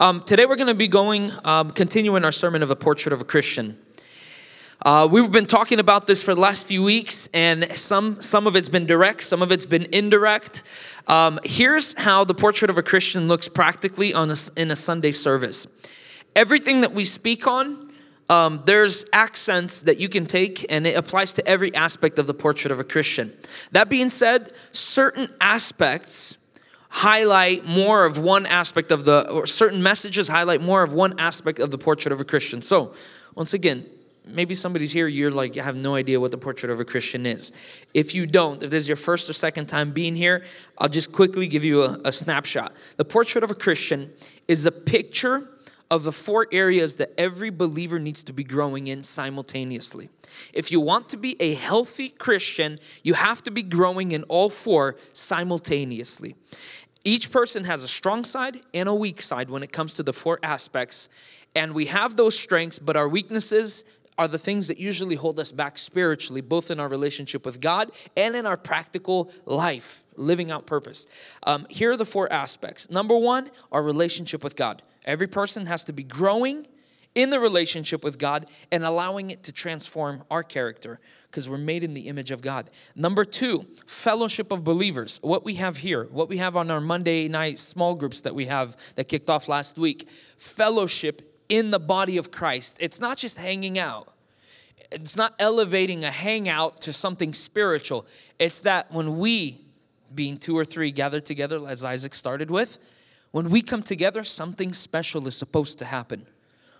Um, today we're going to be going, um, continuing our sermon of a portrait of a Christian. Uh, we've been talking about this for the last few weeks, and some some of it's been direct, some of it's been indirect. Um, here's how the portrait of a Christian looks practically on a, in a Sunday service. Everything that we speak on, um, there's accents that you can take, and it applies to every aspect of the portrait of a Christian. That being said, certain aspects highlight more of one aspect of the, or certain messages highlight more of one aspect of the portrait of a Christian. So, once again, maybe somebody's here, you're like, you have no idea what the portrait of a Christian is. If you don't, if this is your first or second time being here, I'll just quickly give you a, a snapshot. The portrait of a Christian is a picture of the four areas that every believer needs to be growing in simultaneously. If you want to be a healthy Christian, you have to be growing in all four simultaneously. Each person has a strong side and a weak side when it comes to the four aspects. And we have those strengths, but our weaknesses are the things that usually hold us back spiritually, both in our relationship with God and in our practical life, living out purpose. Um, here are the four aspects. Number one, our relationship with God. Every person has to be growing in the relationship with God and allowing it to transform our character because we're made in the image of God. Number two, fellowship of believers. What we have here, what we have on our Monday night small groups that we have that kicked off last week, fellowship in the body of Christ. It's not just hanging out. It's not elevating a hangout to something spiritual. It's that when we, being two or three, gather together, as Isaac started with, when we come together, something special is supposed to happen.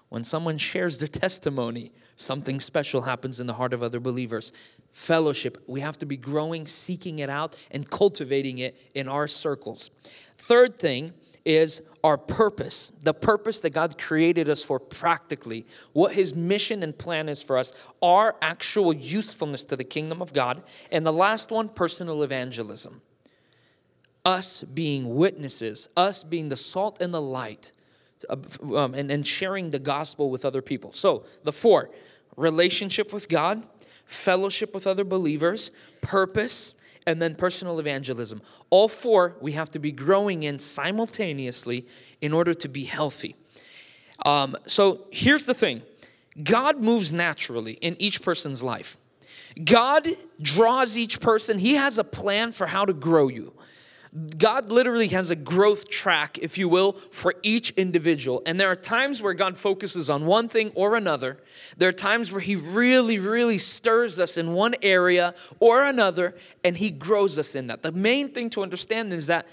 When someone shares their testimony, something special happens in the heart of other believers. Fellowship, we have to be growing, seeking it out, and cultivating it in our circles. Third thing is our purpose, the purpose that God created us for practically, what His mission and plan is for us, our actual usefulness to the kingdom of God. And the last one, personal evangelism. Us being witnesses, us being the salt and the light um, and, and sharing the gospel with other people. So, the four relationship with God, fellowship with other believers, purpose, and then personal evangelism. All four we have to be growing in simultaneously in order to be healthy. Um, so, here's the thing God moves naturally in each person's life. God draws each person, He has a plan for how to grow you. God literally has a growth track, if you will, for each individual. And there are times where God focuses on one thing or another. There are times where He really, really stirs us in one area or another, and He grows us in that. The main thing to understand is that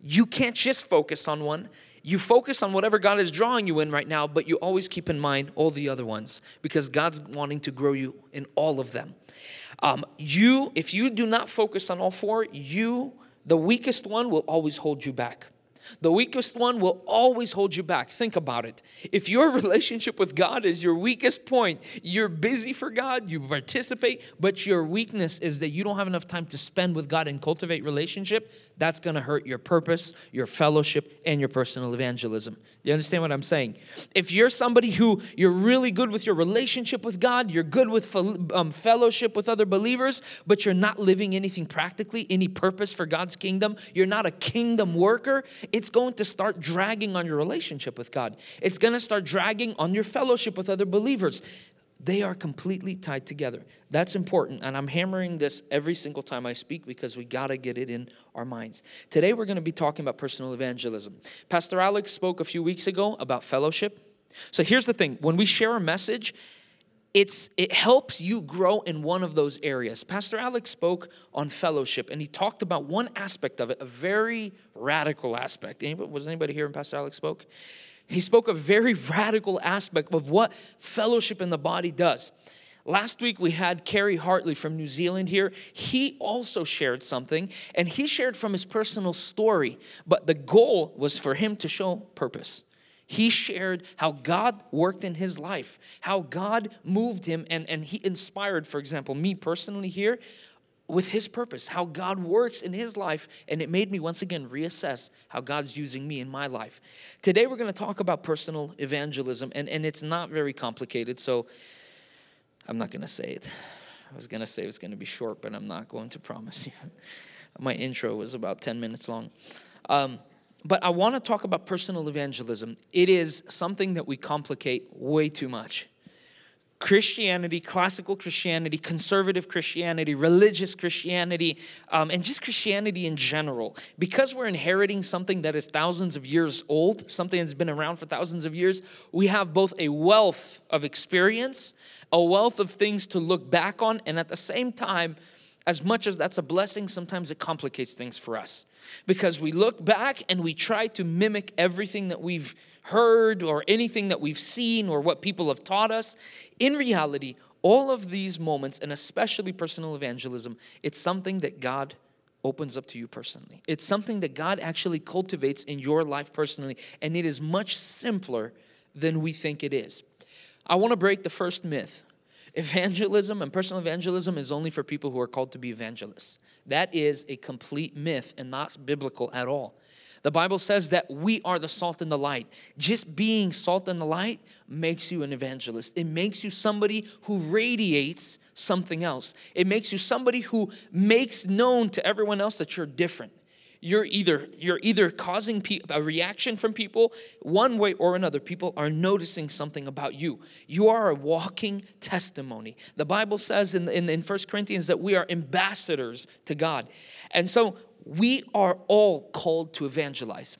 you can't just focus on one. You focus on whatever God is drawing you in right now, but you always keep in mind all the other ones because God's wanting to grow you in all of them. Um, you, if you do not focus on all four, you the weakest one will always hold you back. The weakest one will always hold you back. Think about it. If your relationship with God is your weakest point, you're busy for God, you participate, but your weakness is that you don't have enough time to spend with God and cultivate relationship, that's going to hurt your purpose, your fellowship, and your personal evangelism. You understand what I'm saying? If you're somebody who you're really good with your relationship with God, you're good with um, fellowship with other believers, but you're not living anything practically, any purpose for God's kingdom, you're not a kingdom worker, it's going to start dragging on your relationship with God. It's going to start dragging on your fellowship with other believers. They are completely tied together. That's important. And I'm hammering this every single time I speak because we got to get it in our minds. Today, we're going to be talking about personal evangelism. Pastor Alex spoke a few weeks ago about fellowship. So here's the thing when we share a message, it's, it helps you grow in one of those areas. Pastor Alex spoke on fellowship and he talked about one aspect of it, a very radical aspect. Anybody, was anybody here when Pastor Alex spoke? He spoke a very radical aspect of what fellowship in the body does. Last week we had Kerry Hartley from New Zealand here. He also shared something, and he shared from his personal story, but the goal was for him to show purpose. He shared how God worked in his life, how God moved him, and, and he inspired, for example, me personally here with his purpose, how God works in his life, and it made me once again reassess how God's using me in my life. Today we're going to talk about personal evangelism, and, and it's not very complicated, so I'm not going to say it. I was going to say it was going to be short, but I'm not going to promise you. My intro was about 10 minutes long. Um, but I want to talk about personal evangelism. It is something that we complicate way too much. Christianity, classical Christianity, conservative Christianity, religious Christianity, um, and just Christianity in general. Because we're inheriting something that is thousands of years old, something that's been around for thousands of years, we have both a wealth of experience, a wealth of things to look back on, and at the same time, as much as that's a blessing, sometimes it complicates things for us. Because we look back and we try to mimic everything that we've heard or anything that we've seen or what people have taught us. In reality, all of these moments, and especially personal evangelism, it's something that God opens up to you personally. It's something that God actually cultivates in your life personally, and it is much simpler than we think it is. I want to break the first myth. Evangelism and personal evangelism is only for people who are called to be evangelists. That is a complete myth and not biblical at all. The Bible says that we are the salt and the light. Just being salt and the light makes you an evangelist. It makes you somebody who radiates something else. It makes you somebody who makes known to everyone else that you're different. You're either you're either causing a reaction from people one way or another. People are noticing something about you. You are a walking testimony. The Bible says in, in, in 1 Corinthians that we are ambassadors to God. And so we are all called to evangelize.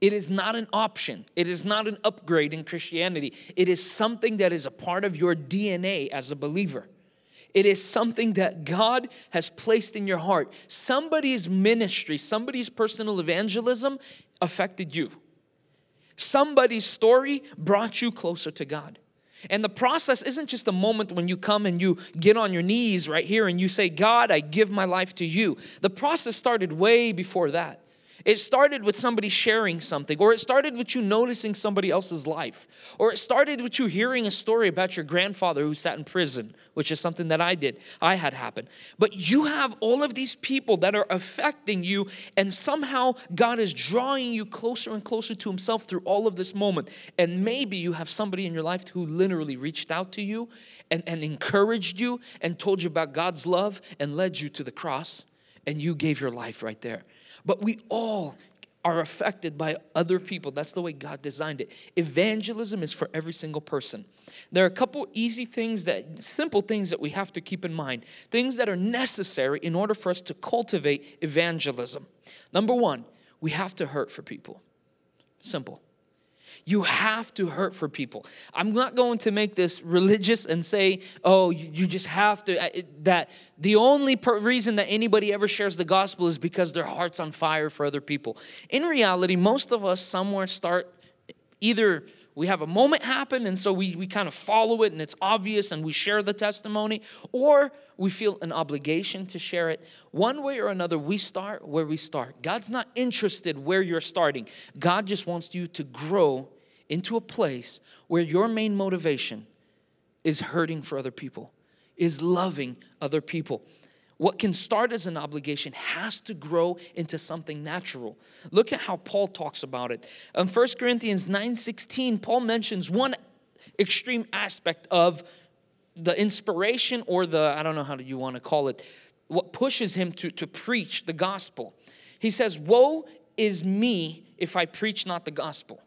It is not an option. It is not an upgrade in Christianity. It is something that is a part of your DNA as a believer. It is something that God has placed in your heart. Somebody's ministry, somebody's personal evangelism affected you. Somebody's story brought you closer to God. And the process isn't just a moment when you come and you get on your knees right here and you say, God, I give my life to you. The process started way before that. It started with somebody sharing something, or it started with you noticing somebody else's life, or it started with you hearing a story about your grandfather who sat in prison, which is something that I did, I had happen. But you have all of these people that are affecting you, and somehow God is drawing you closer and closer to Himself through all of this moment. And maybe you have somebody in your life who literally reached out to you and, and encouraged you and told you about God's love and led you to the cross, and you gave your life right there. But we all are affected by other people. That's the way God designed it. Evangelism is for every single person. There are a couple easy things that, simple things that we have to keep in mind, things that are necessary in order for us to cultivate evangelism. Number one, we have to hurt for people. Simple. You have to hurt for people. I'm not going to make this religious and say, oh, you just have to, that the only per- reason that anybody ever shares the gospel is because their heart's on fire for other people. In reality, most of us somewhere start either we have a moment happen and so we, we kind of follow it and it's obvious and we share the testimony or we feel an obligation to share it one way or another we start where we start god's not interested where you're starting god just wants you to grow into a place where your main motivation is hurting for other people, is loving other people. What can start as an obligation has to grow into something natural. Look at how Paul talks about it. In 1 Corinthians 9:16, Paul mentions one extreme aspect of the inspiration or the, I don't know how you want to call it, what pushes him to, to preach the gospel. He says, Woe is me if I preach not the gospel.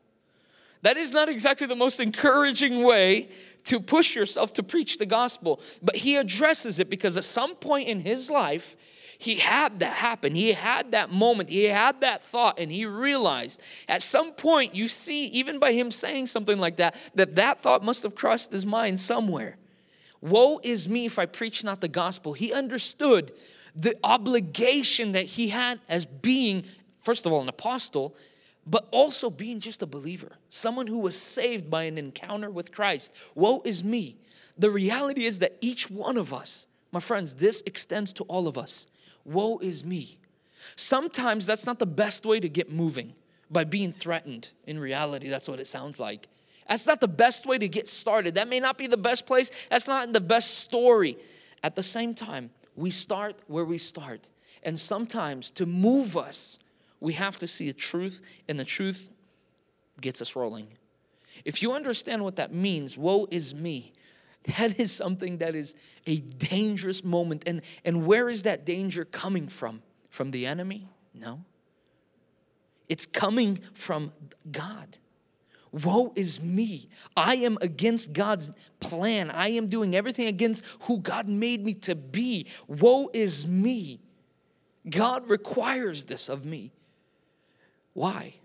That is not exactly the most encouraging way to push yourself to preach the gospel. But he addresses it because at some point in his life, he had that happen. He had that moment. He had that thought, and he realized at some point, you see, even by him saying something like that, that that thought must have crossed his mind somewhere. Woe is me if I preach not the gospel. He understood the obligation that he had as being, first of all, an apostle, but also being just a believer, someone who was saved by an encounter with Christ. Woe is me. The reality is that each one of us, my friends, this extends to all of us. Woe is me. Sometimes that's not the best way to get moving by being threatened. In reality, that's what it sounds like. That's not the best way to get started. That may not be the best place. That's not the best story. At the same time, we start where we start. And sometimes to move us, we have to see a truth, and the truth gets us rolling. If you understand what that means, woe is me. That is something that is a dangerous moment. And, and where is that danger coming from? From the enemy? No. It's coming from God. Woe is me. I am against God's plan. I am doing everything against who God made me to be. Woe is me. God requires this of me. Why?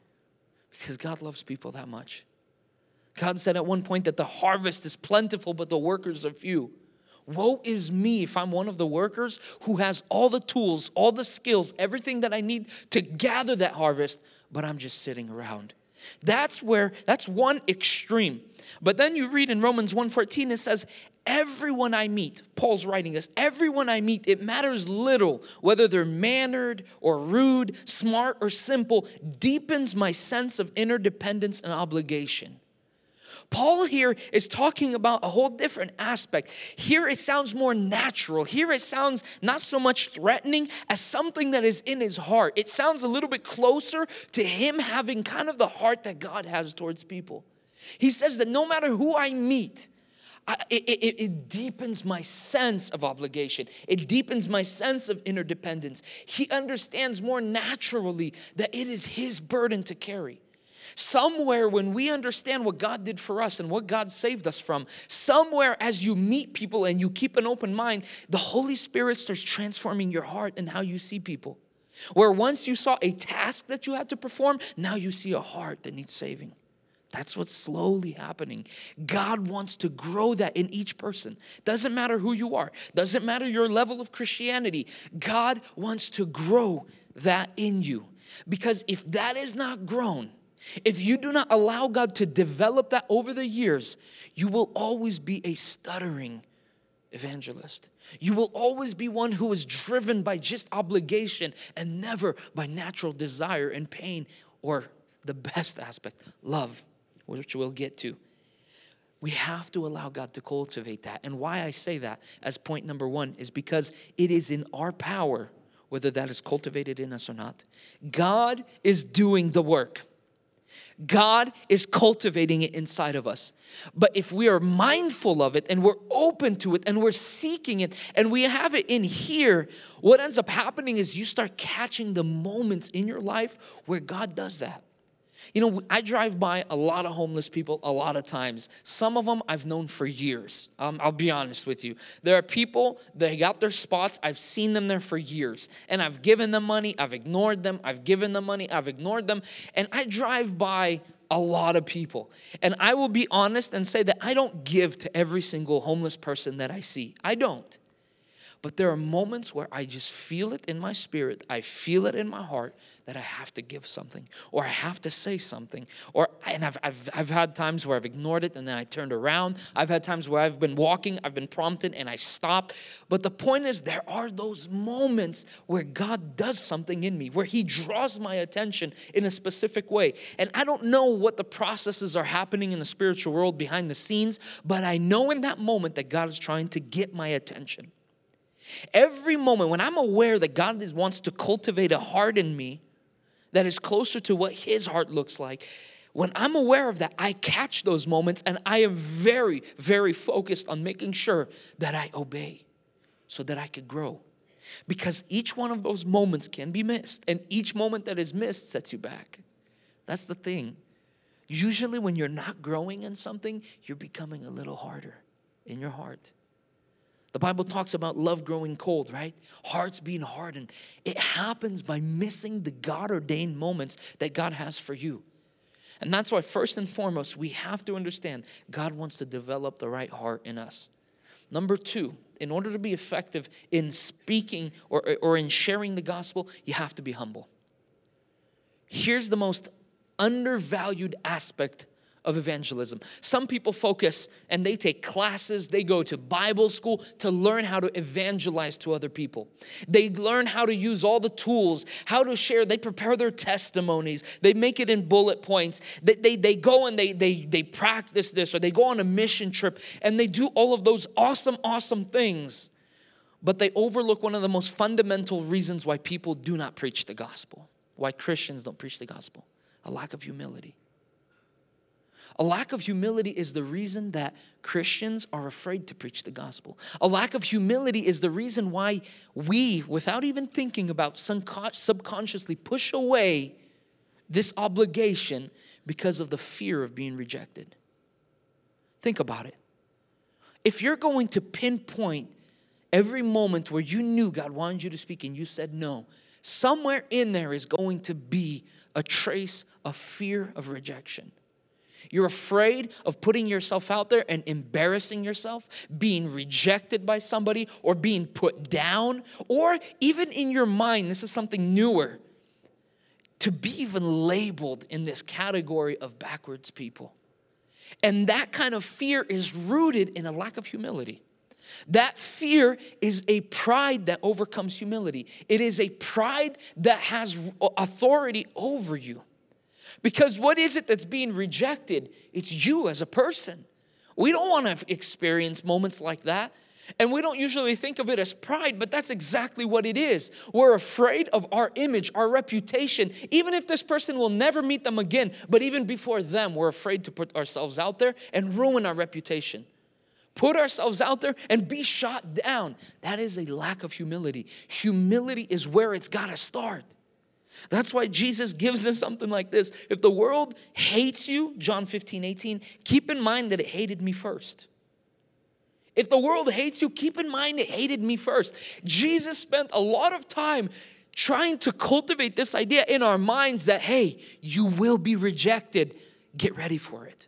Because God loves people that much. God said at one point that the harvest is plentiful, but the workers are few. Woe is me if I'm one of the workers who has all the tools, all the skills, everything that I need to gather that harvest, but I'm just sitting around. That's where that's one extreme. But then you read in Romans 1:14 it says everyone I meet, Paul's writing this, everyone I meet, it matters little whether they're mannered or rude, smart or simple, deepens my sense of interdependence and obligation. Paul here is talking about a whole different aspect. Here it sounds more natural. Here it sounds not so much threatening as something that is in his heart. It sounds a little bit closer to him having kind of the heart that God has towards people. He says that no matter who I meet, It, it, it, deepens my sense of obligation. It deepens my sense of interdependence. He understands more naturally that it is his burden to carry. Somewhere, when we understand what God did for us and what God saved us from, somewhere as you meet people and you keep an open mind, the Holy Spirit starts transforming your heart and how you see people. Where once you saw a task that you had to perform, now you see a heart that needs saving. That's what's slowly happening. God wants to grow that in each person. Doesn't matter who you are, doesn't matter your level of Christianity. God wants to grow that in you. Because if that is not grown, if you do not allow God to develop that over the years, you will always be a stuttering evangelist. You will always be one who is driven by just obligation and never by natural desire and pain or the best aspect, love, which we'll get to. We have to allow God to cultivate that. And why I say that as point number one is because it is in our power, whether that is cultivated in us or not. God is doing the work. God is cultivating it inside of us. But if we are mindful of it and we're open to it and we're seeking it and we have it in here, what ends up happening is you start catching the moments in your life where God does that. You know, I drive by a lot of homeless people a lot of times. Some of them I've known for years. Um, I'll be honest with you. There are people that got their spots. I've seen them there for years. And I've given them money. I've ignored them. I've given them money. I've ignored them. And I drive by a lot of people. And I will be honest and say that I don't give to every single homeless person that I see. I don't. But there are moments where I just feel it in my spirit, I feel it in my heart that I have to give something or I have to say something. Or and I've, I've, I've had times where I've ignored it and then I turned around. I've had times where I've been walking, I've been prompted and I stopped. But the point is, there are those moments where God does something in me, where He draws my attention in a specific way. And I don't know what the processes are happening in the spiritual world behind the scenes, but I know in that moment that God is trying to get my attention. Every moment when I'm aware that God wants to cultivate a heart in me that is closer to what His heart looks like, when I'm aware of that, I catch those moments and I am very, very focused on making sure that I obey so that I could grow. Because each one of those moments can be missed, and each moment that is missed sets you back. That's the thing. Usually, when you're not growing in something, you're becoming a little harder in your heart. The Bible talks about love growing cold, right? Hearts being hardened. It happens by missing the God ordained moments that God has for you. And that's why, first and foremost, we have to understand God wants to develop the right heart in us. Number two, in order to be effective in speaking or, or in sharing the gospel, you have to be humble. Here's the most undervalued aspect of evangelism. Some people focus and they take classes, they go to Bible school to learn how to evangelize to other people. They learn how to use all the tools, how to share, they prepare their testimonies, they make it in bullet points. They, they, they go and they, they, they practice this or they go on a mission trip and they do all of those awesome, awesome things. But they overlook one of the most fundamental reasons why people do not preach the gospel, why Christians don't preach the gospel a lack of humility. A lack of humility is the reason that Christians are afraid to preach the gospel. A lack of humility is the reason why we, without even thinking about subconsciously, push away this obligation because of the fear of being rejected. Think about it. If you're going to pinpoint every moment where you knew God wanted you to speak and you said no, somewhere in there is going to be a trace of fear of rejection. You're afraid of putting yourself out there and embarrassing yourself, being rejected by somebody, or being put down, or even in your mind, this is something newer, to be even labeled in this category of backwards people. And that kind of fear is rooted in a lack of humility. That fear is a pride that overcomes humility. It is a pride that has authority over you. Because what is it that's being rejected? It's you as a person. We don't want to experience moments like that. And we don't usually think of it as pride, but that's exactly what it is. We're afraid of our image, our reputation, even if this person will never meet them again. But even before them, we're afraid to put ourselves out there and ruin our reputation. Put ourselves out there and be shot down. That is a lack of humility. Humility is where it's got to start. That's why Jesus gives us something like this. If the world hates you, John 15, 18, keep in mind that it hated me first. If the world hates you, keep in mind it hated me first. Jesus spent a lot of time trying to cultivate this idea in our minds that, hey, you will be rejected. Get ready for it.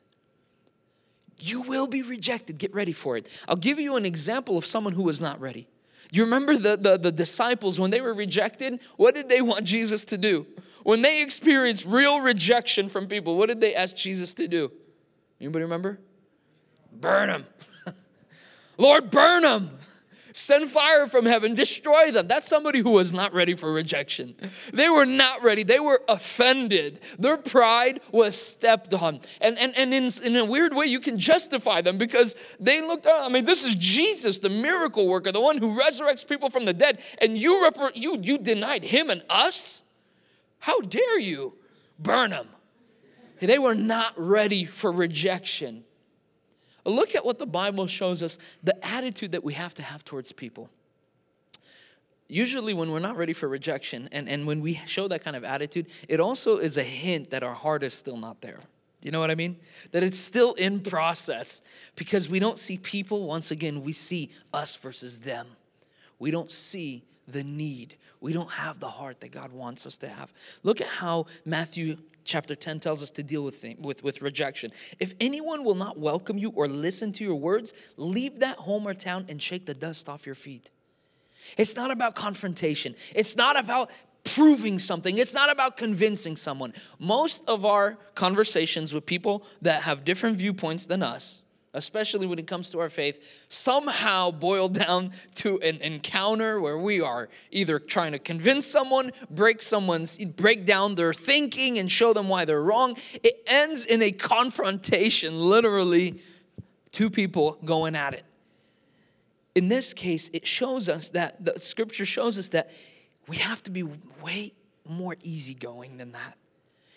You will be rejected. Get ready for it. I'll give you an example of someone who was not ready. You remember the, the, the disciples when they were rejected? What did they want Jesus to do? When they experienced real rejection from people, what did they ask Jesus to do? Anybody remember? Burn them. Lord, burn them. Send fire from heaven, destroy them. That's somebody who was not ready for rejection. They were not ready. They were offended. Their pride was stepped on. And, and, and in, in a weird way, you can justify them because they looked out. I mean, this is Jesus, the miracle worker, the one who resurrects people from the dead. And you, you, you denied him and us? How dare you? Burn them. They were not ready for rejection. Look at what the Bible shows us the attitude that we have to have towards people. Usually, when we're not ready for rejection and, and when we show that kind of attitude, it also is a hint that our heart is still not there. You know what I mean? That it's still in process because we don't see people, once again, we see us versus them. We don't see the need. We don't have the heart that God wants us to have. Look at how Matthew chapter 10 tells us to deal with, with, with rejection. If anyone will not welcome you or listen to your words, leave that home or town and shake the dust off your feet. It's not about confrontation, it's not about proving something, it's not about convincing someone. Most of our conversations with people that have different viewpoints than us especially when it comes to our faith, somehow boil down to an encounter where we are either trying to convince someone, break someone's, break down their thinking and show them why they're wrong. It ends in a confrontation, literally, two people going at it. In this case, it shows us that the scripture shows us that we have to be way more easygoing than that.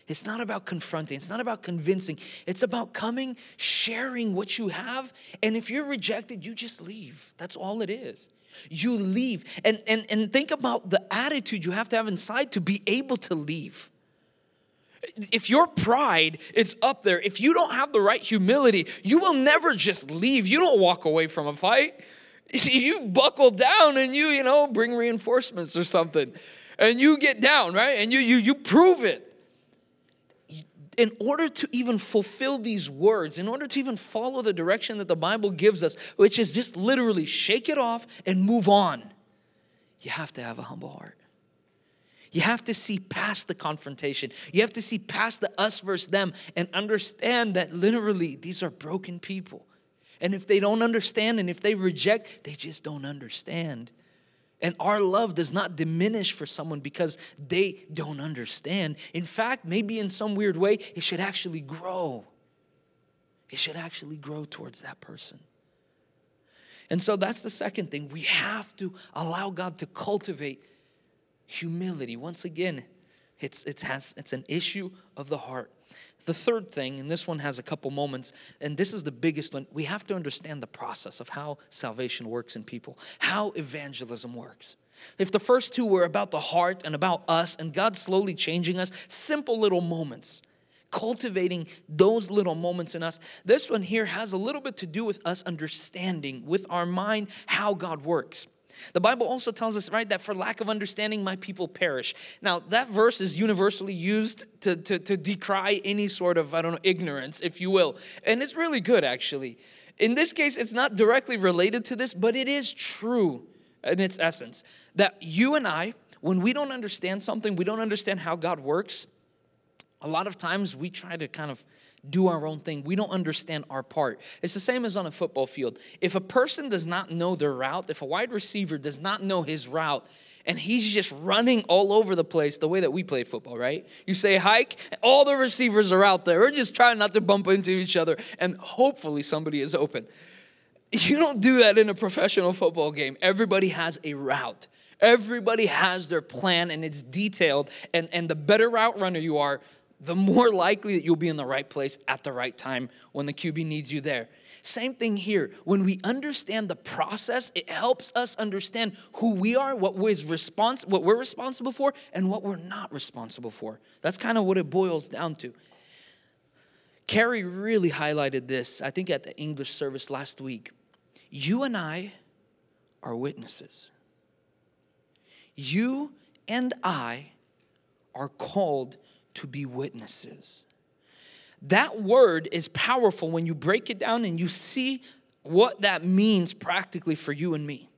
It's not about confronting, it's not about convincing. It's about coming, sharing what you have. And if you're rejected, you just leave. That's all it is. You leave. And, and, and think about the attitude you have to have inside to be able to leave. If your pride is up there, if you don't have the right humility, you will never just leave. You don't walk away from a fight. You buckle down and you, you know, bring reinforcements or something. And you get down, right? And you you you prove it in order to even fulfill these words, in order to even follow the direction that the Bible gives us, which is just literally shake it off and move on, you have to have a humble heart. You have to see past the confrontation. You have to see past the us versus them and understand that literally these are broken people. And if they don't understand and if they reject, they just don't understand. And our love does not diminish for someone because they don't understand. In fact, maybe in some weird way, it should actually grow. It should actually grow towards that person. And so that's the second thing. We have to allow God to cultivate humility. Once again, it's, it has, it's an issue of the heart. The third thing, and this one has a couple moments, and this is the biggest one, we have to understand the process of how salvation works in people, how evangelism works. If the first two were about the heart and about us and God slowly changing us, simple little moments, cultivating those little moments in us, this one here has a little bit to do with us understanding with our mind how God works. The Bible also tells us, right, that for lack of understanding, my people perish. Now, that verse is universally used to, to, to decry any sort of, I don't know, ignorance, if you will. And it's really good, actually. In this case, it's not directly related to this, but it is true in its essence that you and I, when we don't understand something, we don't understand how God works, a lot of times we try to kind of do our own thing. We don't understand our part. It's the same as on a football field. If a person does not know their route, if a wide receiver does not know his route, and he's just running all over the place the way that we play football, right? You say hike, all the receivers are out there. We're just trying not to bump into each other, and hopefully somebody is open. You don't do that in a professional football game. Everybody has a route. Everybody has their plan and it's detailed. And, and the better route runner you are, the more likely that you'll be in the right place at the right time when the QB needs you there. Same thing here. When we understand the process, it helps us understand who we are, what we're, respons- what we're responsible for, and what we're not responsible for. That's kind of what it boils down to. Kerry really highlighted this, I think, at the English service last week. You and I are witnesses. You and I are called to be witnesses. That word is powerful when you break it down and you see what that means practically for you and me.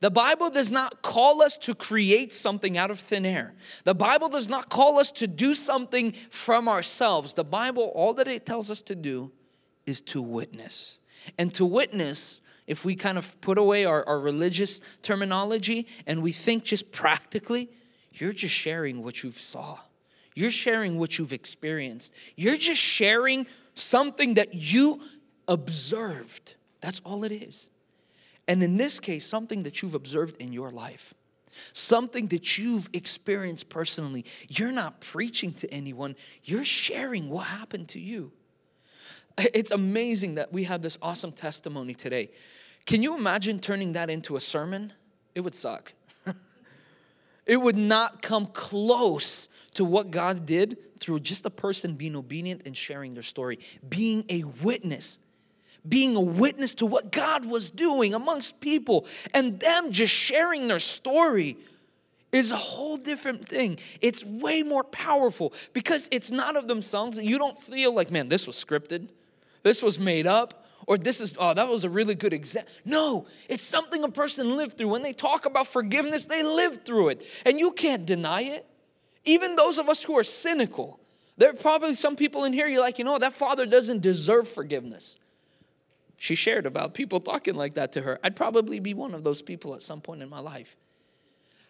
The Bible does not call us to create something out of thin air. The Bible does not call us to do something from ourselves. The Bible, all that it tells us to do is to witness. And to witness, if we kind of put away our, our religious terminology and we think just practically, you're just sharing what you've saw. You're sharing what you've experienced. You're just sharing something that you observed. That's all it is. And in this case, something that you've observed in your life, something that you've experienced personally. You're not preaching to anyone, you're sharing what happened to you. It's amazing that we have this awesome testimony today. Can you imagine turning that into a sermon? It would suck. It would not come close to what God did through just a person being obedient and sharing their story, being a witness, being a witness to what God was doing amongst people, and them just sharing their story is a whole different thing. It's way more powerful because it's not of themselves. You don't feel like, man, this was scripted, this was made up or this is, oh, that was a really good example. No, it's something a person lived through. When they talk about forgiveness, they lived through it. And you can't deny it. Even those of us who are cynical, there are probably some people in here, you're like, you know, that father doesn't deserve forgiveness. She shared about people talking like that to her. I'd probably be one of those people at some point in my life.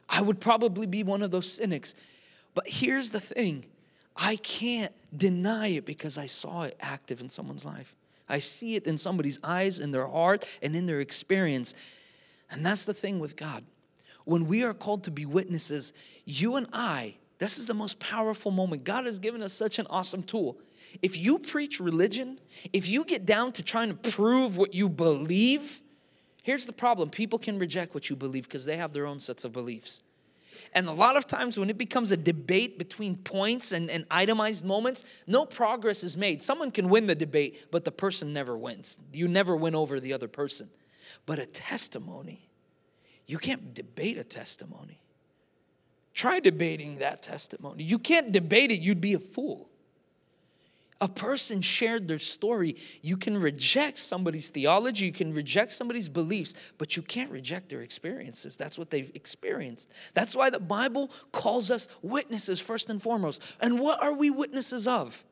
I would probably be one of those cynics. But here's the thing I can't deny it because I saw it active in someone's life. I see it in somebody's eyes, in their heart, and in their experience. And that's the thing with God. When we are called to be witnesses, you and I this is the most powerful moment. God has given us such an awesome tool. If you preach religion, if you get down to trying to prove what you believe, here's the problem people can reject what you believe because they have their own sets of beliefs. And a lot of times when it becomes a debate between points and, and itemized moments, no progress is made. Someone can win the debate, but the person never wins. You never win over the other person. But a testimony, you can't debate a testimony. Try debating that testimony. You can't debate it, you'd be a fool. A person shared their story. You can reject somebody's theology, you can reject somebody's beliefs, but you can't reject their experiences. That's what they've experienced. That's why the Bible calls us witnesses first and foremost. And what are we witnesses of?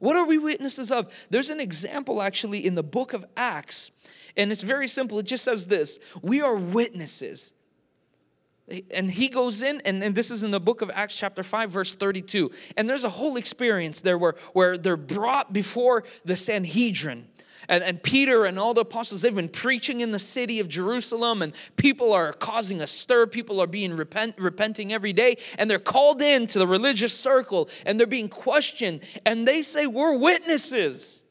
What are we witnesses of? There's an example actually in the book of Acts, and it's very simple. It just says this We are witnesses and he goes in, and, and this is in the book of Acts, chapter 5, verse 32. And there's a whole experience there where, where they're brought before the Sanhedrin. And, and Peter and all the apostles, they've been preaching in the city of Jerusalem, and people are causing a stir. People are being repent, repenting every day, and they're called in to the religious circle, and they're being questioned. And they say, We're witnesses.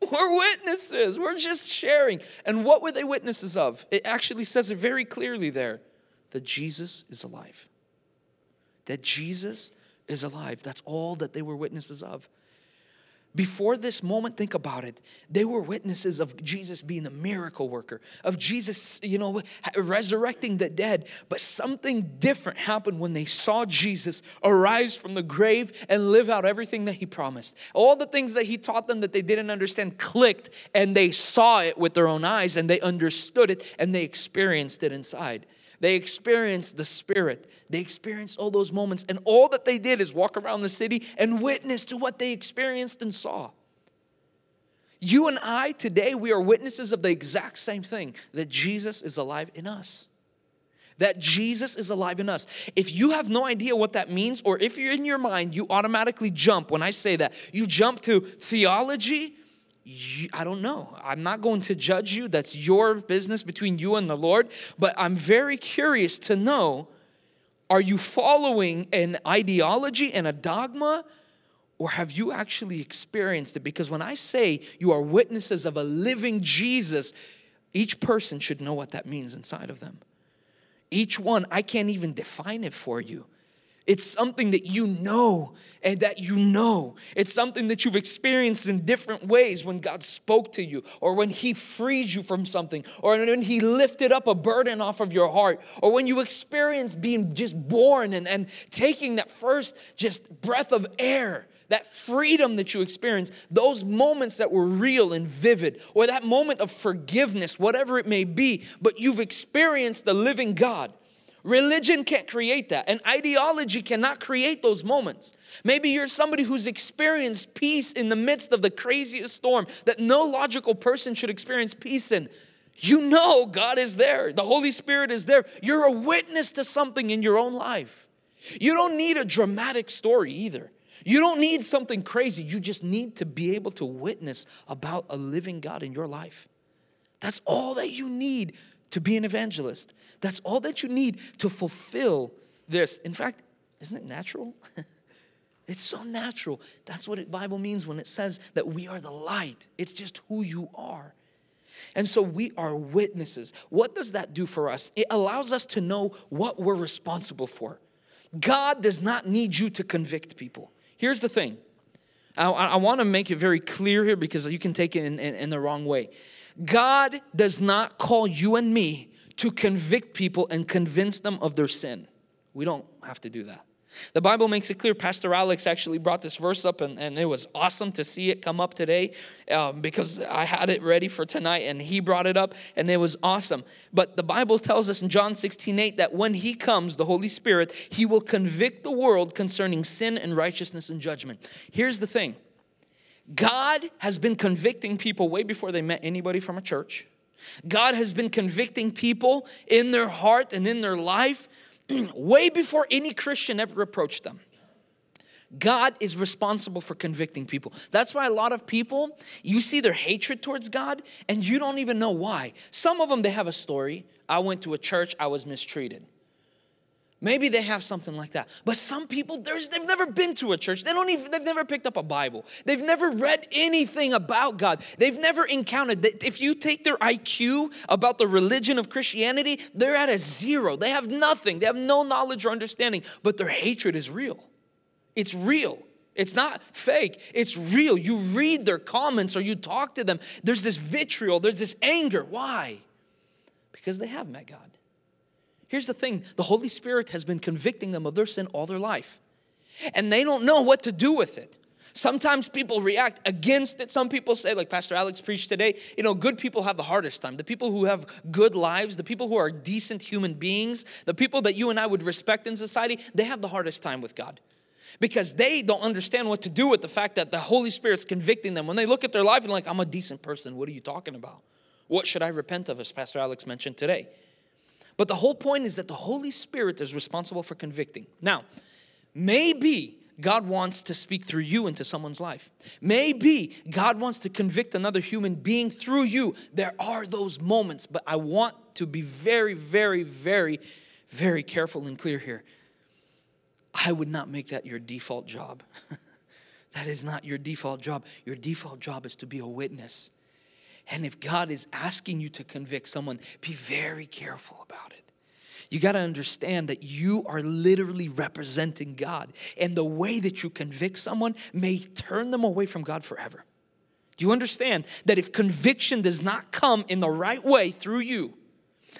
We're witnesses. We're just sharing. And what were they witnesses of? It actually says it very clearly there that Jesus is alive. That Jesus is alive. That's all that they were witnesses of. Before this moment, think about it. They were witnesses of Jesus being a miracle worker, of Jesus, you know, resurrecting the dead. But something different happened when they saw Jesus arise from the grave and live out everything that he promised. All the things that he taught them that they didn't understand clicked, and they saw it with their own eyes, and they understood it, and they experienced it inside. They experienced the Spirit. They experienced all those moments. And all that they did is walk around the city and witness to what they experienced and saw. You and I today, we are witnesses of the exact same thing that Jesus is alive in us. That Jesus is alive in us. If you have no idea what that means, or if you're in your mind, you automatically jump when I say that, you jump to theology you, I don't know. I'm not going to judge you. That's your business between you and the Lord. But I'm very curious to know are you following an ideology and a dogma? Or have you actually experienced it? Because when I say you are witnesses of a living Jesus, each person should know what that means inside of them. Each one, I can't even define it for you. It's something that you know and that you know. It's something that you've experienced in different ways when God spoke to you, or when He freed you from something, or when He lifted up a burden off of your heart, or when you experienced being just born and, and taking that first just breath of air, that freedom that you experience, those moments that were real and vivid, or that moment of forgiveness, whatever it may be, but you've experienced the living God. Religion can't create that, and ideology cannot create those moments. Maybe you're somebody who's experienced peace in the midst of the craziest storm that no logical person should experience peace in. You know God is there, the Holy Spirit is there. You're a witness to something in your own life. You don't need a dramatic story either. You don't need something crazy. You just need to be able to witness about a living God in your life. That's all that you need to be an evangelist. That's all that you need to fulfill this. In fact, isn't it natural? it's so natural. That's what the Bible means when it says that we are the light. It's just who you are. And so we are witnesses. What does that do for us? It allows us to know what we're responsible for. God does not need you to convict people. Here's the thing I, I want to make it very clear here because you can take it in, in, in the wrong way. God does not call you and me to convict people and convince them of their sin. We don't have to do that. The Bible makes it clear. Pastor Alex actually brought this verse up, and, and it was awesome to see it come up today um, because I had it ready for tonight, and he brought it up, and it was awesome. But the Bible tells us in John 16 8 that when he comes, the Holy Spirit, he will convict the world concerning sin and righteousness and judgment. Here's the thing God has been convicting people way before they met anybody from a church. God has been convicting people in their heart and in their life way before any Christian ever approached them. God is responsible for convicting people. That's why a lot of people, you see their hatred towards God and you don't even know why. Some of them, they have a story. I went to a church, I was mistreated. Maybe they have something like that. But some people, they've never been to a church. They don't even, they've never picked up a Bible. They've never read anything about God. They've never encountered, if you take their IQ about the religion of Christianity, they're at a zero. They have nothing. They have no knowledge or understanding, but their hatred is real. It's real. It's not fake, it's real. You read their comments or you talk to them. There's this vitriol, there's this anger. Why? Because they have met God. Here's the thing the Holy Spirit has been convicting them of their sin all their life, and they don't know what to do with it. Sometimes people react against it. Some people say, like Pastor Alex preached today, you know, good people have the hardest time. The people who have good lives, the people who are decent human beings, the people that you and I would respect in society, they have the hardest time with God because they don't understand what to do with the fact that the Holy Spirit's convicting them. When they look at their life and like, I'm a decent person, what are you talking about? What should I repent of, as Pastor Alex mentioned today? But the whole point is that the Holy Spirit is responsible for convicting. Now, maybe God wants to speak through you into someone's life. Maybe God wants to convict another human being through you. There are those moments, but I want to be very, very, very, very careful and clear here. I would not make that your default job. that is not your default job. Your default job is to be a witness and if God is asking you to convict someone, be very careful about it. You got to understand that you are literally representing God. And the way that you convict someone may turn them away from God forever. Do you understand that if conviction does not come in the right way through you,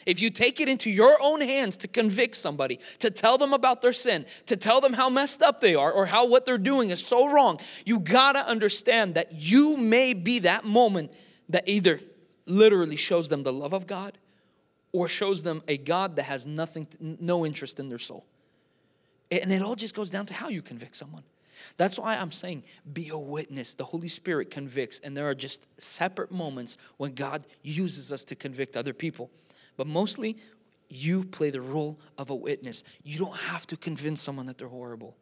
if you take it into your own hands to convict somebody, to tell them about their sin, to tell them how messed up they are or how what they're doing is so wrong, you gotta understand that you may be that moment that either literally shows them the love of God or shows them a God that has nothing, no interest in their soul. And it all just goes down to how you convict someone. That's why I'm saying be a witness. The Holy Spirit convicts, and there are just separate moments when God uses us to convict other people. But mostly, you play the role of a witness. You don't have to convince someone that they're horrible.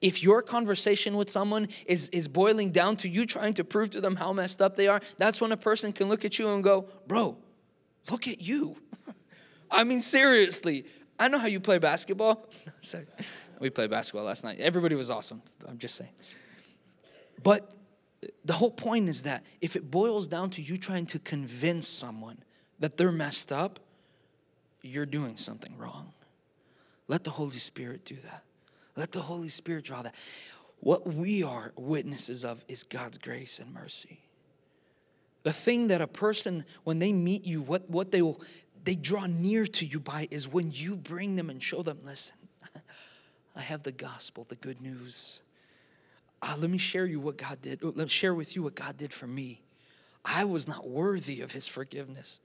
If your conversation with someone is, is boiling down to you trying to prove to them how messed up they are, that's when a person can look at you and go, Bro, look at you. I mean, seriously, I know how you play basketball. Sorry. We played basketball last night. Everybody was awesome. I'm just saying. But the whole point is that if it boils down to you trying to convince someone that they're messed up, you're doing something wrong. Let the Holy Spirit do that. Let the Holy Spirit draw that. What we are witnesses of is God's grace and mercy. The thing that a person, when they meet you, what, what they will they draw near to you by is when you bring them and show them, listen, I have the gospel, the good news. Uh, let me share you what God did. Let me share with you what God did for me. I was not worthy of his forgiveness.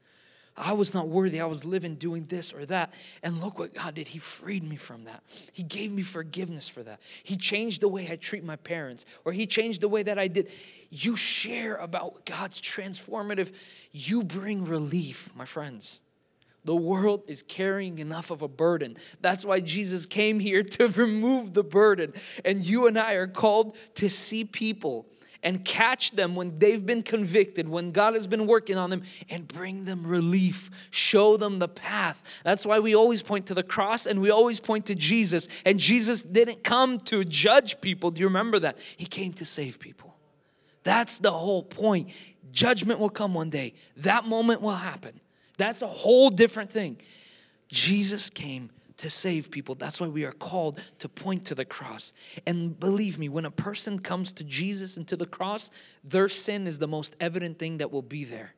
I was not worthy. I was living doing this or that. And look what God did. He freed me from that. He gave me forgiveness for that. He changed the way I treat my parents, or He changed the way that I did. You share about God's transformative, you bring relief, my friends. The world is carrying enough of a burden. That's why Jesus came here to remove the burden. And you and I are called to see people and catch them when they've been convicted, when God has been working on them, and bring them relief, show them the path. That's why we always point to the cross and we always point to Jesus. And Jesus didn't come to judge people. Do you remember that? He came to save people. That's the whole point. Judgment will come one day, that moment will happen. That's a whole different thing. Jesus came to save people. That's why we are called to point to the cross. And believe me, when a person comes to Jesus and to the cross, their sin is the most evident thing that will be there,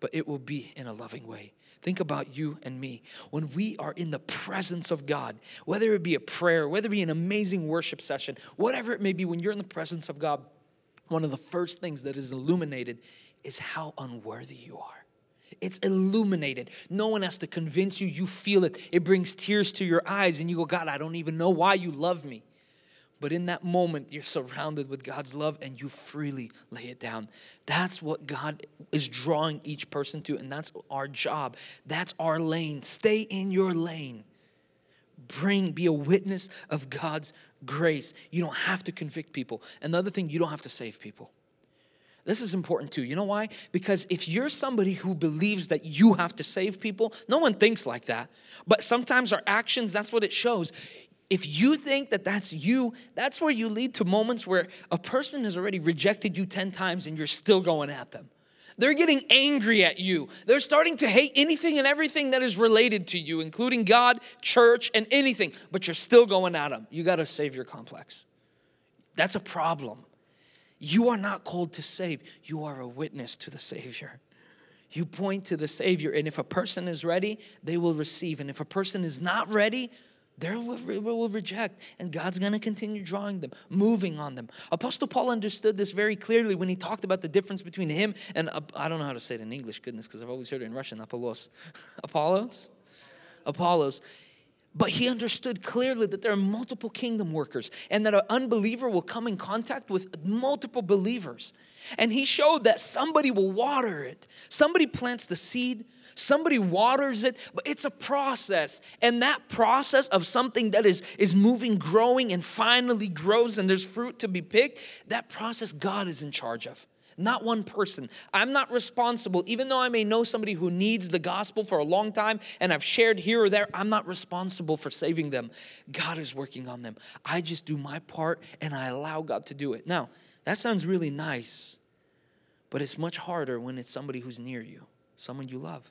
but it will be in a loving way. Think about you and me. When we are in the presence of God, whether it be a prayer, whether it be an amazing worship session, whatever it may be, when you're in the presence of God, one of the first things that is illuminated is how unworthy you are. It's illuminated. No one has to convince you. You feel it. It brings tears to your eyes, and you go, God, I don't even know why you love me. But in that moment, you're surrounded with God's love and you freely lay it down. That's what God is drawing each person to, and that's our job. That's our lane. Stay in your lane. Bring, be a witness of God's grace. You don't have to convict people. Another thing, you don't have to save people. This is important too. You know why? Because if you're somebody who believes that you have to save people, no one thinks like that. But sometimes our actions, that's what it shows. If you think that that's you, that's where you lead to moments where a person has already rejected you 10 times and you're still going at them. They're getting angry at you. They're starting to hate anything and everything that is related to you, including God, church, and anything, but you're still going at them. You got to savior complex. That's a problem. You are not called to save, you are a witness to the Savior. You point to the Savior, and if a person is ready, they will receive. And if a person is not ready, they will, reject. And God's going to continue drawing them, moving on them. Apostle Paul understood this very clearly when he talked about the difference between him and, I don't know how to say it in English, goodness, because I've always heard it in Russian, Apollos. Apollos? Apollos. But he understood clearly that there are multiple kingdom workers and that an unbeliever will come in contact with multiple believers. And he showed that somebody will water it. Somebody plants the seed, somebody waters it, but it's a process. And that process of something that is, is moving, growing, and finally grows and there's fruit to be picked, that process God is in charge of not one person. I'm not responsible, even though I may know somebody who needs the gospel for a long time and I've shared here or there, I'm not responsible for saving them. God is working on them. I just do my part and I allow God to do it. Now, that sounds really nice, but it's much harder when it's somebody who's near you, someone you love.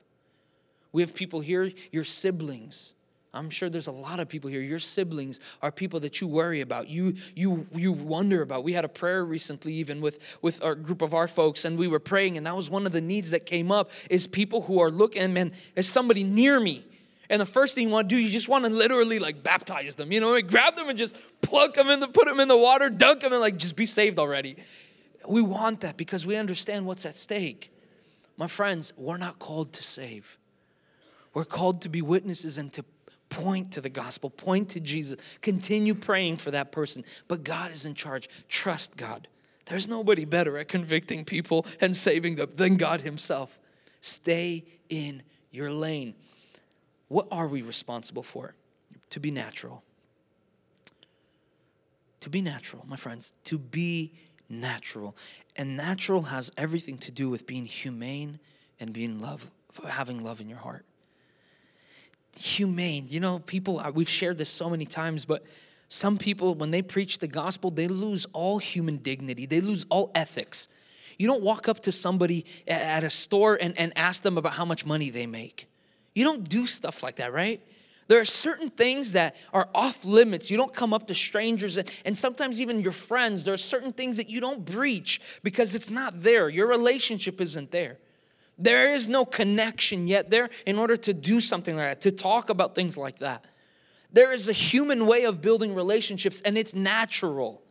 We have people here, your siblings. I'm sure there's a lot of people here. Your siblings are people that you worry about. You you you wonder about. We had a prayer recently, even with with our group of our folks, and we were praying, and that was one of the needs that came up. Is people who are looking, man, is somebody near me? And the first thing you want to do, you just want to literally like baptize them. You know, grab them and just plug them in the, put them in the water, dunk them, and like just be saved already. We want that because we understand what's at stake. My friends, we're not called to save. We're called to be witnesses and to point to the gospel, point to Jesus, continue praying for that person. But God is in charge. Trust God. There's nobody better at convicting people and saving them than God Himself. Stay in your lane. What are we responsible for? To be natural. To be natural, my friends. To be natural. And natural has everything to do with being humane and being love, having love in your heart. Humane. You know, people, we've shared this so many times, but some people, when they preach the gospel, they lose all human dignity, they lose all ethics. You don't walk up to somebody at a store and, and ask them about how much money they make. You don't do stuff like that, right? There are certain things that are off limits. You don't come up to strangers and, and sometimes even your friends. There are certain things that you don't breach because it's not there. Your relationship isn't there. There is no connection yet there in order to do something like that, to talk about things like that. There is a human way of building relationships and it's natural.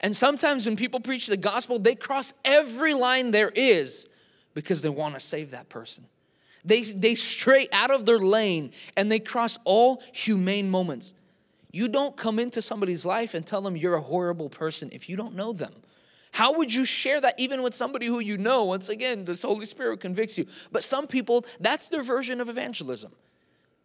And sometimes when people preach the gospel, they cross every line there is because they want to save that person. They, they stray out of their lane and they cross all humane moments. You don't come into somebody's life and tell them you're a horrible person if you don't know them. How would you share that even with somebody who you know? Once again, this Holy Spirit convicts you. But some people, that's their version of evangelism.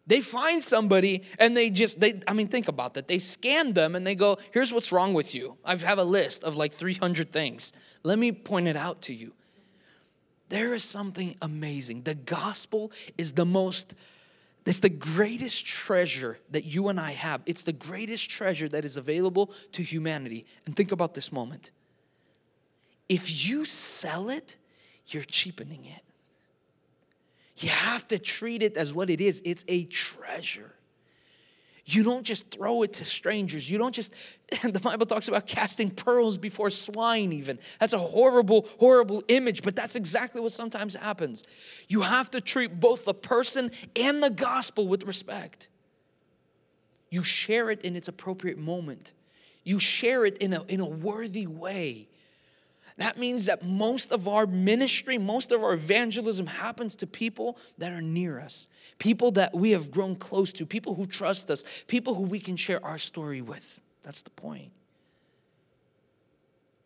They find somebody and they just, they, I mean, think about that. They scan them and they go, here's what's wrong with you. I have a list of like 300 things. Let me point it out to you there is something amazing. The gospel is the most, it's the greatest treasure that you and I have. It's the greatest treasure that is available to humanity. And think about this moment. If you sell it, you're cheapening it. You have to treat it as what it is it's a treasure. You don't just throw it to strangers. You don't just, the Bible talks about casting pearls before swine, even. That's a horrible, horrible image, but that's exactly what sometimes happens. You have to treat both the person and the gospel with respect. You share it in its appropriate moment, you share it in a, in a worthy way. That means that most of our ministry, most of our evangelism happens to people that are near us, people that we have grown close to, people who trust us, people who we can share our story with. That's the point.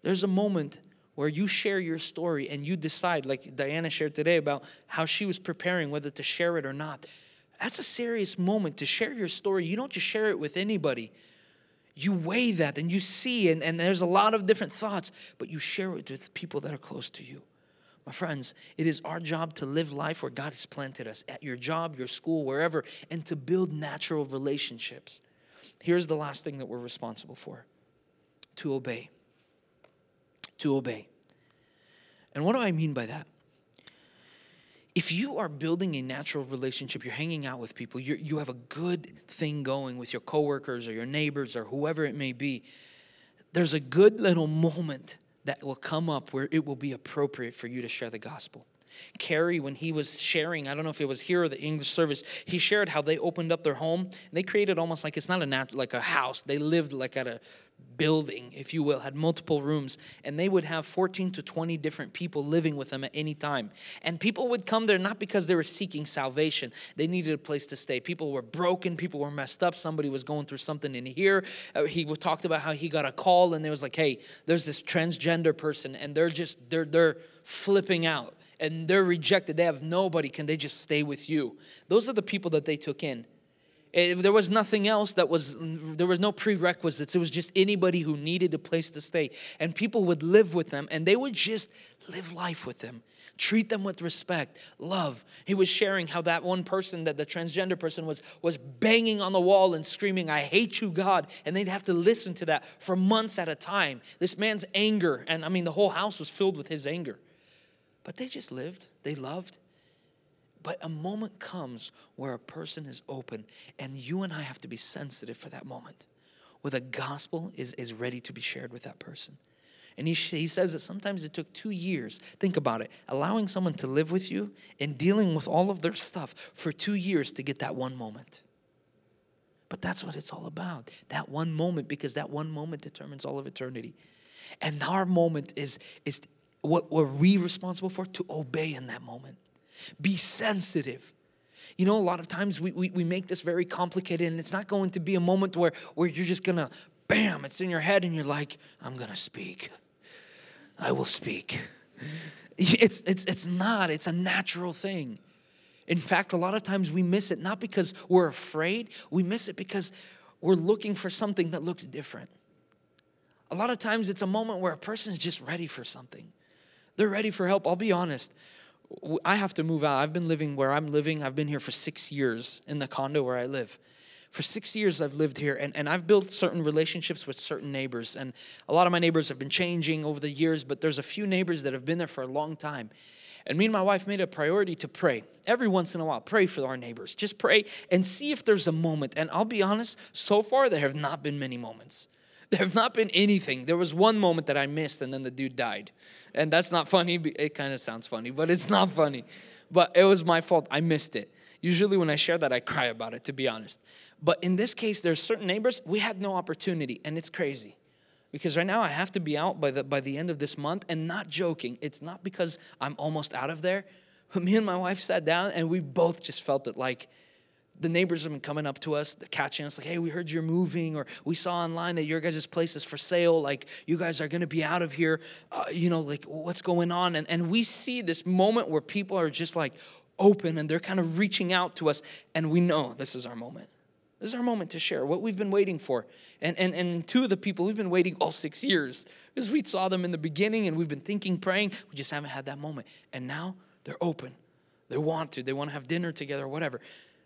There's a moment where you share your story and you decide, like Diana shared today about how she was preparing whether to share it or not. That's a serious moment to share your story. You don't just share it with anybody you weigh that and you see, and, and there's a lot of different thoughts, but you share it with people that are close to you. My friends, it is our job to live life where God has planted us at your job, your school, wherever, and to build natural relationships. Here's the last thing that we're responsible for to obey. To obey. And what do I mean by that? If you are building a natural relationship, you're hanging out with people, you you have a good thing going with your coworkers or your neighbors or whoever it may be, there's a good little moment that will come up where it will be appropriate for you to share the gospel. Kerry, when he was sharing, I don't know if it was here or the English service, he shared how they opened up their home. They created almost like it's not a nat- like a house. They lived like at a building, if you will, had multiple rooms, and they would have 14 to 20 different people living with them at any time. And people would come there not because they were seeking salvation, they needed a place to stay. People were broken, people were messed up, somebody was going through something in here. Uh, he talked about how he got a call, and there was like, hey, there's this transgender person, and they're just, they're, they're flipping out. And they're rejected. They have nobody. Can they just stay with you? Those are the people that they took in. It, there was nothing else that was, there was no prerequisites. It was just anybody who needed a place to stay. And people would live with them and they would just live life with them. Treat them with respect, love. He was sharing how that one person, that the transgender person was, was banging on the wall and screaming, I hate you, God. And they'd have to listen to that for months at a time. This man's anger, and I mean, the whole house was filled with his anger. But they just lived, they loved, But a moment comes where a person is open, and you and I have to be sensitive for that moment where the gospel is, is ready to be shared with that person. And he, he says that sometimes it took two years. Think about it allowing someone to live with you and dealing with all of their stuff for two years to get that one moment. But that's what it's all about that one moment, because that one moment determines all of eternity. And our moment is, is what were we responsible for? To obey in that moment, be sensitive. You know, a lot of times we, we, we make this very complicated, and it's not going to be a moment where, where you're just gonna, bam, it's in your head, and you're like, I'm gonna speak. I will speak. It's, it's, it's not, it's a natural thing. In fact, a lot of times we miss it not because we're afraid, we miss it because we're looking for something that looks different. A lot of times it's a moment where a person is just ready for something. They're ready for help. I'll be honest. I have to move out. I've been living where I'm living. I've been here for six years in the condo where I live for six years I've lived here and, and I've built certain relationships with certain neighbors. And a lot of my neighbors have been changing over the years, but there's a few neighbors that have been there for a long time. And me and my wife made a priority to pray every once in a while. Pray for our neighbors. Just pray and see if there's a moment. And I'll be honest, so far there have not been many moments. There have not been anything. There was one moment that I missed, and then the dude died. And that's not funny. It kind of sounds funny, but it's not funny. But it was my fault. I missed it. Usually, when I share that, I cry about it, to be honest. But in this case, there's certain neighbors, we had no opportunity, and it's crazy. Because right now I have to be out by the by the end of this month, and not joking, it's not because I'm almost out of there. But me and my wife sat down and we both just felt it like the neighbors have been coming up to us, catching us, like, hey, we heard you're moving, or we saw online that your guys' place is for sale. Like, you guys are gonna be out of here. Uh, you know, like, what's going on? And, and we see this moment where people are just like open and they're kind of reaching out to us, and we know this is our moment. This is our moment to share what we've been waiting for. And, and, and two of the people, we've been waiting all six years because we saw them in the beginning and we've been thinking, praying. We just haven't had that moment. And now they're open. They want to. They want to have dinner together or whatever.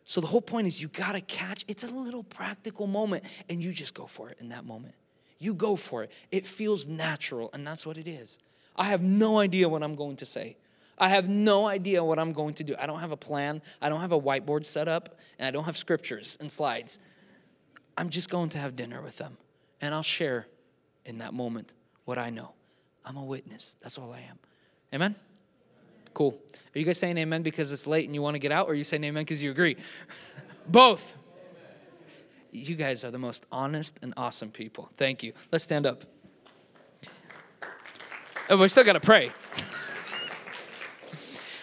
So the whole point is you got to catch, it's a little practical moment and you just go for it in that moment. You go for it. It feels natural and that's what it is. I have no idea what I'm going to say. I have no idea what I'm going to do. I don't have a plan. I don't have a whiteboard set up, and I don't have scriptures and slides. I'm just going to have dinner with them, and I'll share in that moment what I know. I'm a witness. That's all I am. Amen? Cool. Are you guys saying amen because it's late and you want to get out, or are you saying amen because you agree? Both. You guys are the most honest and awesome people. Thank you. Let's stand up. Oh, we still got to pray.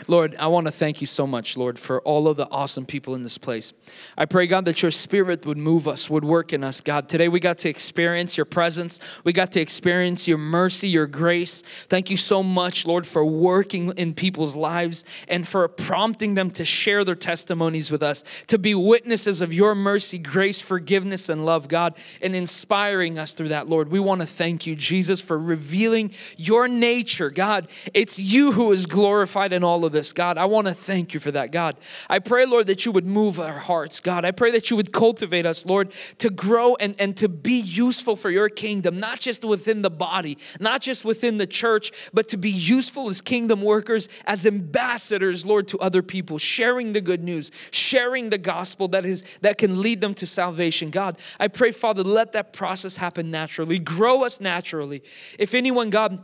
Lord, I want to thank you so much, Lord, for all of the awesome people in this place. I pray, God, that your spirit would move us, would work in us, God. Today we got to experience your presence. We got to experience your mercy, your grace. Thank you so much, Lord, for working in people's lives and for prompting them to share their testimonies with us, to be witnesses of your mercy, grace, forgiveness, and love, God, and inspiring us through that, Lord. We want to thank you, Jesus, for revealing your nature, God. It's you who is glorified in all of this, God. I want to thank you for that, God. I pray, Lord, that you would move our hearts, God. I pray that you would cultivate us, Lord, to grow and, and to be useful for your kingdom, not just within the body, not just within the church, but to be useful as kingdom workers, as ambassadors, Lord, to other people, sharing the good news, sharing the gospel that is that can lead them to salvation. God, I pray, Father, let that process happen naturally. Grow us naturally. If anyone, God,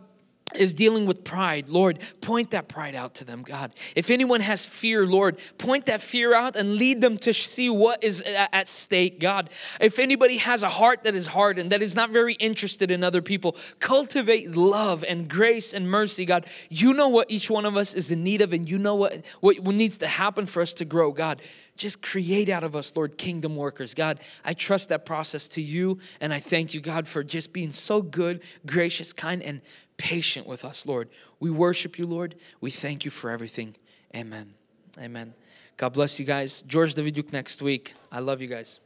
is dealing with pride, Lord, point that pride out to them, God. If anyone has fear, Lord, point that fear out and lead them to see what is at stake, God. If anybody has a heart that is hardened, that is not very interested in other people, cultivate love and grace and mercy, God. You know what each one of us is in need of, and you know what, what needs to happen for us to grow, God. Just create out of us, Lord, kingdom workers. God, I trust that process to you, and I thank you, God, for just being so good, gracious, kind, and patient with us, Lord. We worship you, Lord. We thank you for everything. Amen. Amen. God bless you guys. George Daviduk next week. I love you guys.